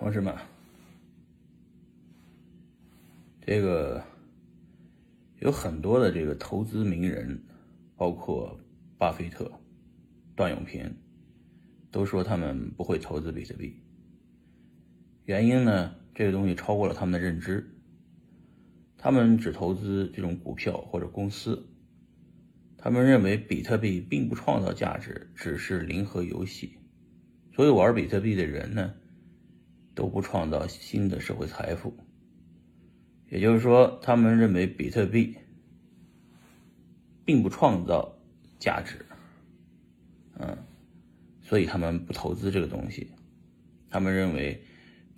同志们，这个有很多的这个投资名人，包括巴菲特、段永平，都说他们不会投资比特币。原因呢，这个东西超过了他们的认知。他们只投资这种股票或者公司。他们认为比特币并不创造价值，只是零和游戏。所以玩比特币的人呢？都不创造新的社会财富，也就是说，他们认为比特币并不创造价值，嗯，所以他们不投资这个东西。他们认为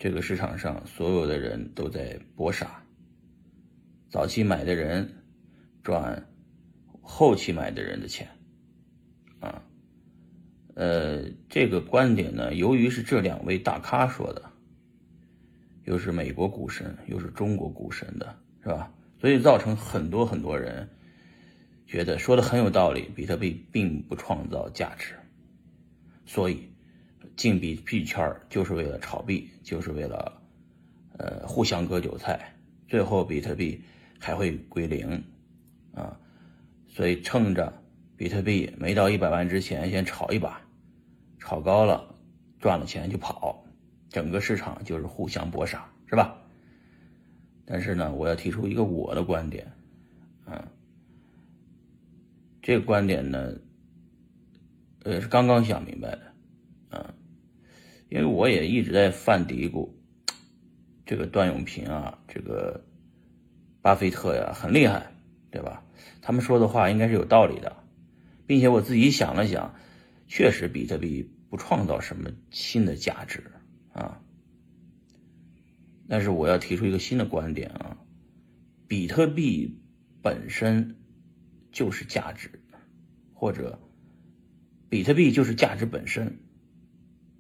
这个市场上所有的人都在搏傻，早期买的人赚后期买的人的钱，啊，呃，这个观点呢，由于是这两位大咖说的。又是美国股神，又是中国股神的，是吧？所以造成很多很多人觉得说的很有道理，比特币并不创造价值，所以进比币圈就是为了炒币，就是为了呃互相割韭菜，最后比特币还会归零啊！所以趁着比特币没到一百万之前，先炒一把，炒高了赚了钱就跑。整个市场就是互相搏杀，是吧？但是呢，我要提出一个我的观点，嗯，这个观点呢，呃，是刚刚想明白的，啊，因为我也一直在犯嘀咕，这个段永平啊，这个巴菲特呀，很厉害，对吧？他们说的话应该是有道理的，并且我自己想了想，确实比特币不创造什么新的价值。啊！但是我要提出一个新的观点啊，比特币本身就是价值，或者比特币就是价值本身，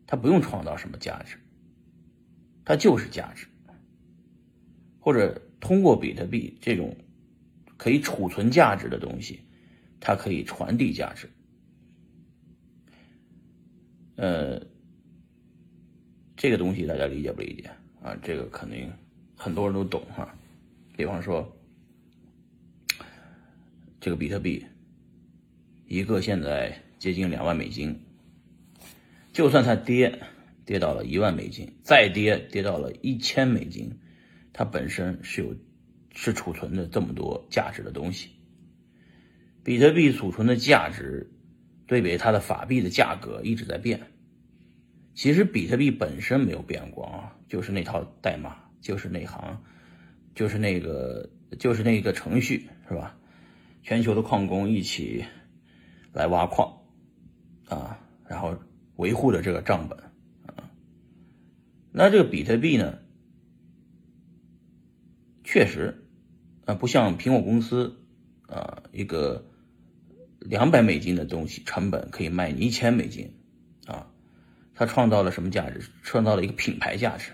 它不用创造什么价值，它就是价值，或者通过比特币这种可以储存价值的东西，它可以传递价值，呃。这个东西大家理解不理解啊？这个肯定很多人都懂哈。比方说，这个比特币一个现在接近两万美金，就算它跌跌到了一万美金，再跌跌到了一千美金，它本身是有是储存的这么多价值的东西。比特币储存的价值对比它的法币的价格一直在变。其实比特币本身没有变过啊，就是那套代码，就是那行，就是那个，就是那个程序，是吧？全球的矿工一起来挖矿啊，然后维护的这个账本啊。那这个比特币呢，确实啊，不像苹果公司啊，一个两百美金的东西成本可以卖你一千美金。它创造了什么价值？创造了一个品牌价值，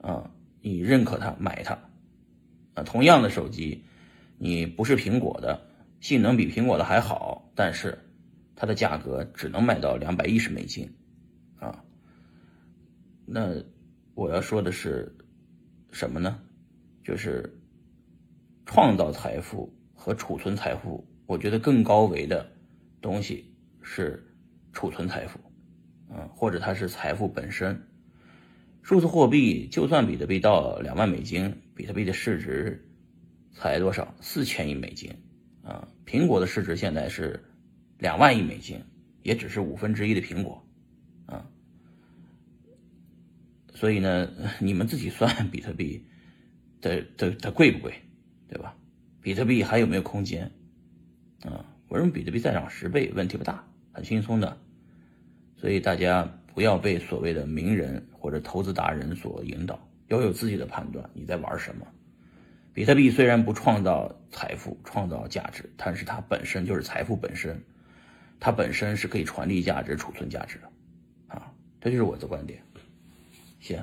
啊，你认可它，买它，啊，同样的手机，你不是苹果的，性能比苹果的还好，但是它的价格只能卖到两百一十美金，啊，那我要说的是什么呢？就是创造财富和储存财富，我觉得更高维的东西是储存财富。或者它是财富本身。数字货币就算比特币到两万美金，比特币的市值才多少？四千亿美金啊！苹果的市值现在是两万亿美金，也只是五分之一的苹果啊。所以呢，你们自己算比特币的的它贵不贵，对吧？比特币还有没有空间啊？我认为比特币再涨十倍问题不大，很轻松的。所以大家不要被所谓的名人或者投资达人所引导，要有自己的判断。你在玩什么？比特币虽然不创造财富、创造价值，但是它本身就是财富本身，它本身是可以传递价值、储存价值的。啊，这就是我的观点。行。